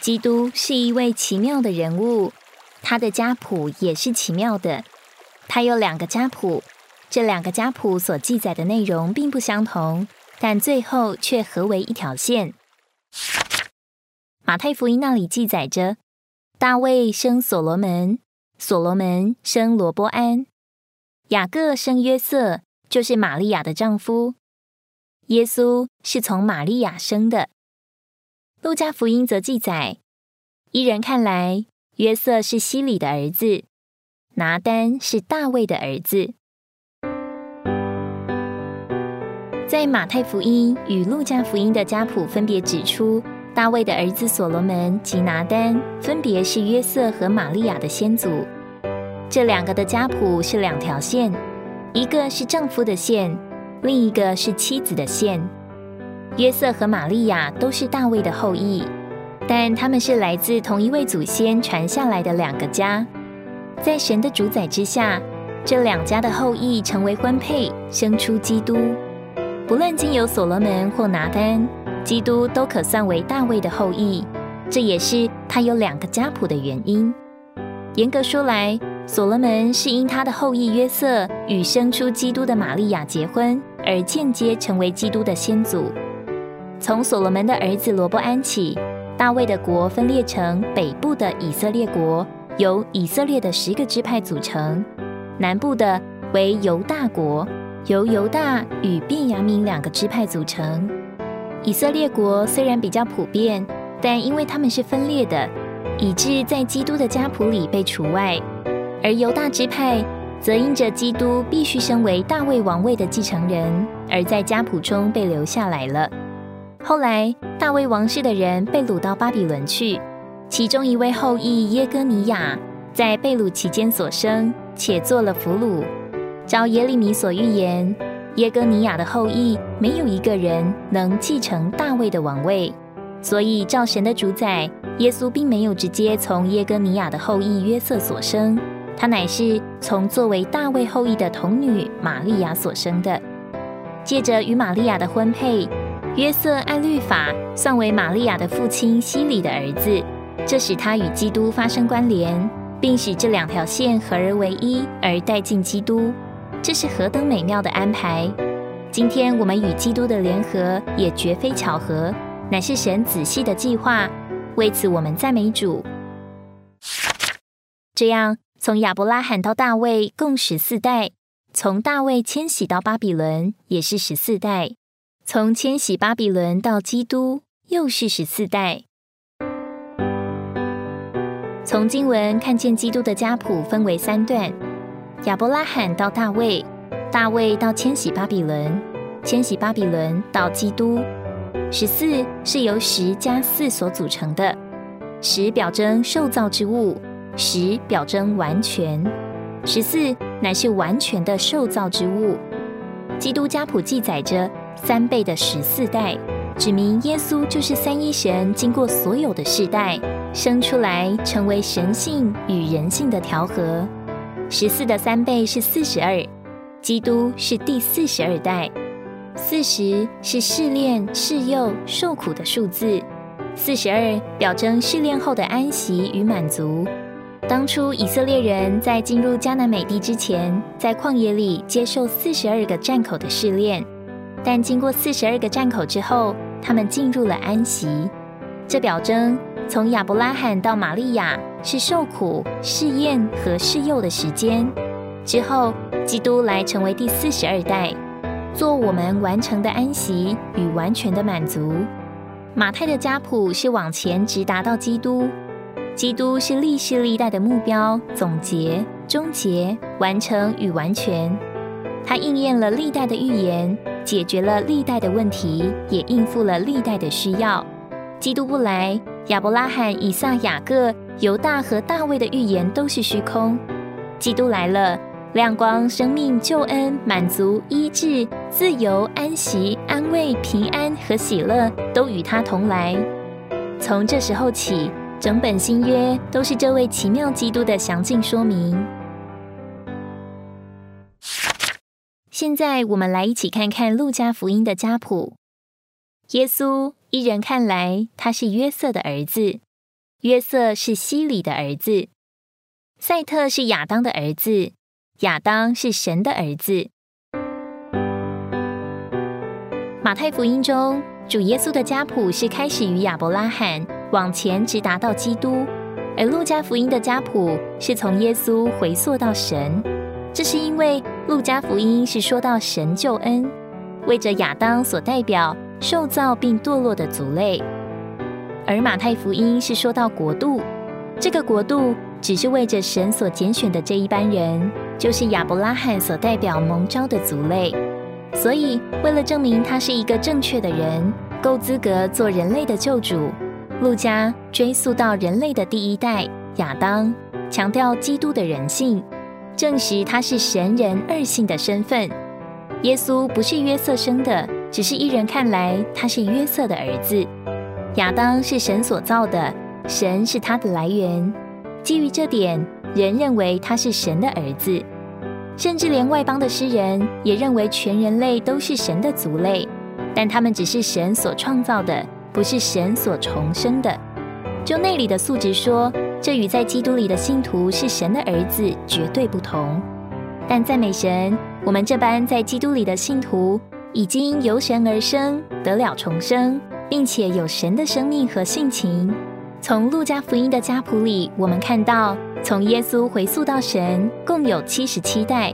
基督是一位奇妙的人物，他的家谱也是奇妙的。他有两个家谱，这两个家谱所记载的内容并不相同，但最后却合为一条线。马太福音那里记载着：大卫生所罗门，所罗门生罗波安，雅各生约瑟，就是玛利亚的丈夫。耶稣是从玛利亚生的。路加福音则记载，依人看来，约瑟是西里的儿子，拿丹是大卫的儿子。在马太福音与路加福音的家谱分别指出，大卫的儿子所罗门及拿丹分别是约瑟和玛利亚的先祖。这两个的家谱是两条线，一个是丈夫的线，另一个是妻子的线。约瑟和玛利亚都是大卫的后裔，但他们是来自同一位祖先传下来的两个家。在神的主宰之下，这两家的后裔成为婚配，生出基督。不论经由所罗门或拿丹，基督都可算为大卫的后裔。这也是他有两个家谱的原因。严格说来，所罗门是因他的后裔约瑟与生出基督的玛利亚结婚，而间接成为基督的先祖。从所罗门的儿子罗伯安起，大卫的国分裂成北部的以色列国，由以色列的十个支派组成；南部的为犹大国，由犹大与便雅悯两个支派组成。以色列国虽然比较普遍，但因为他们是分裂的，以致在基督的家谱里被除外；而犹大支派则因着基督必须身为大卫王位的继承人，而在家谱中被留下来了。后来，大卫王室的人被掳到巴比伦去，其中一位后裔耶哥尼亚在被掳期间所生，且做了俘虏。照耶利米所预言，耶哥尼亚的后裔没有一个人能继承大卫的王位，所以照神的主宰，耶稣并没有直接从耶哥尼亚的后裔约瑟所生，他乃是从作为大卫后裔的童女玛利亚所生的，借着与玛利亚的婚配。约瑟按律法算为玛利亚的父亲西里的儿子，这使他与基督发生关联，并使这两条线合而为一，而带进基督。这是何等美妙的安排！今天我们与基督的联合也绝非巧合，乃是神仔细的计划。为此，我们赞美主。这样，从亚伯拉罕到大卫共十四代，从大卫迁徙到巴比伦也是十四代。从迁徙巴比伦到基督，又是十四代。从经文看见基督的家谱分为三段：亚伯拉罕到大卫，大卫到迁徙巴比伦，迁徙巴比伦到基督。十四是由十加四所组成的，十表征受造之物，十表征完全，十四乃是完全的受造之物。基督家谱记载着。三倍的十四代，指明耶稣就是三一神经过所有的世代生出来，成为神性与人性的调和。十四的三倍是四十二，基督是第四十二代。四十是试炼、试幼、受苦的数字，四十二表征试炼后的安息与满足。当初以色列人在进入迦南美地之前，在旷野里接受四十二个战口的试炼。但经过四十二个站口之后，他们进入了安息。这表征从亚伯拉罕到玛利亚是受苦、试验和试诱的时间。之后，基督来成为第四十二代，做我们完成的安息与完全的满足。马太的家谱是往前直达到基督，基督是历世历代的目标、总结、终结、完成与完全。他应验了历代的预言。解决了历代的问题，也应付了历代的需要。基督不来，亚伯拉罕、以撒、雅各、犹大和大卫的预言都是虚空。基督来了，亮光、生命、救恩、满足、医治、自由、安息、安慰、平安和喜乐都与他同来。从这时候起，整本新约都是这位奇妙基督的详尽说明。现在我们来一起看看路加福音的家谱。耶稣一人看来，他是约瑟的儿子，约瑟是西里的儿子，赛特是亚当的儿子，亚当是神的儿子。马太福音中，主耶稣的家谱是开始于亚伯拉罕，往前直达到基督；而路加福音的家谱是从耶稣回溯到神。这是因为路加福音是说到神救恩，为着亚当所代表受造并堕落的族类；而马太福音是说到国度，这个国度只是为着神所拣选的这一班人，就是亚伯拉罕所代表蒙召的族类。所以，为了证明他是一个正确的人，够资格做人类的救主，路加追溯到人类的第一代亚当，强调基督的人性，证实他是神人二性的身份。耶稣不是约瑟生的，只是一人看来他是约瑟的儿子。亚当是神所造的，神是他的来源。基于这点，人认为他是神的儿子。甚至连外邦的诗人也认为全人类都是神的族类，但他们只是神所创造的，不是神所重生的。就内里的素质说，这与在基督里的信徒是神的儿子绝对不同。但赞美神，我们这般在基督里的信徒，已经由神而生，得了重生，并且有神的生命和性情。从路加福音的家谱里，我们看到。从耶稣回溯到神，共有七十七代。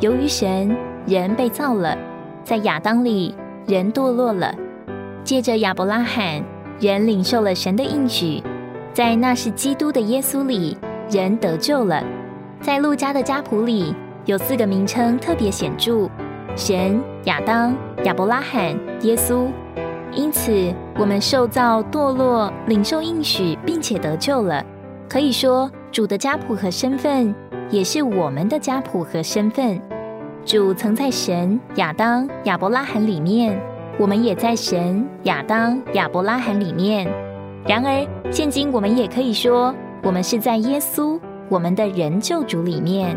由于神人被造了，在亚当里人堕落了，借着亚伯拉罕人领受了神的应许，在那是基督的耶稣里人得救了。在路加的家谱里有四个名称特别显著：神、亚当、亚伯拉罕、耶稣。因此，我们受造堕落，领受应许，并且得救了。可以说。主的家谱和身份，也是我们的家谱和身份。主曾在神、亚当、亚伯拉罕里面，我们也在神、亚当、亚伯拉罕里面。然而，现今我们也可以说，我们是在耶稣，我们的人救主里面。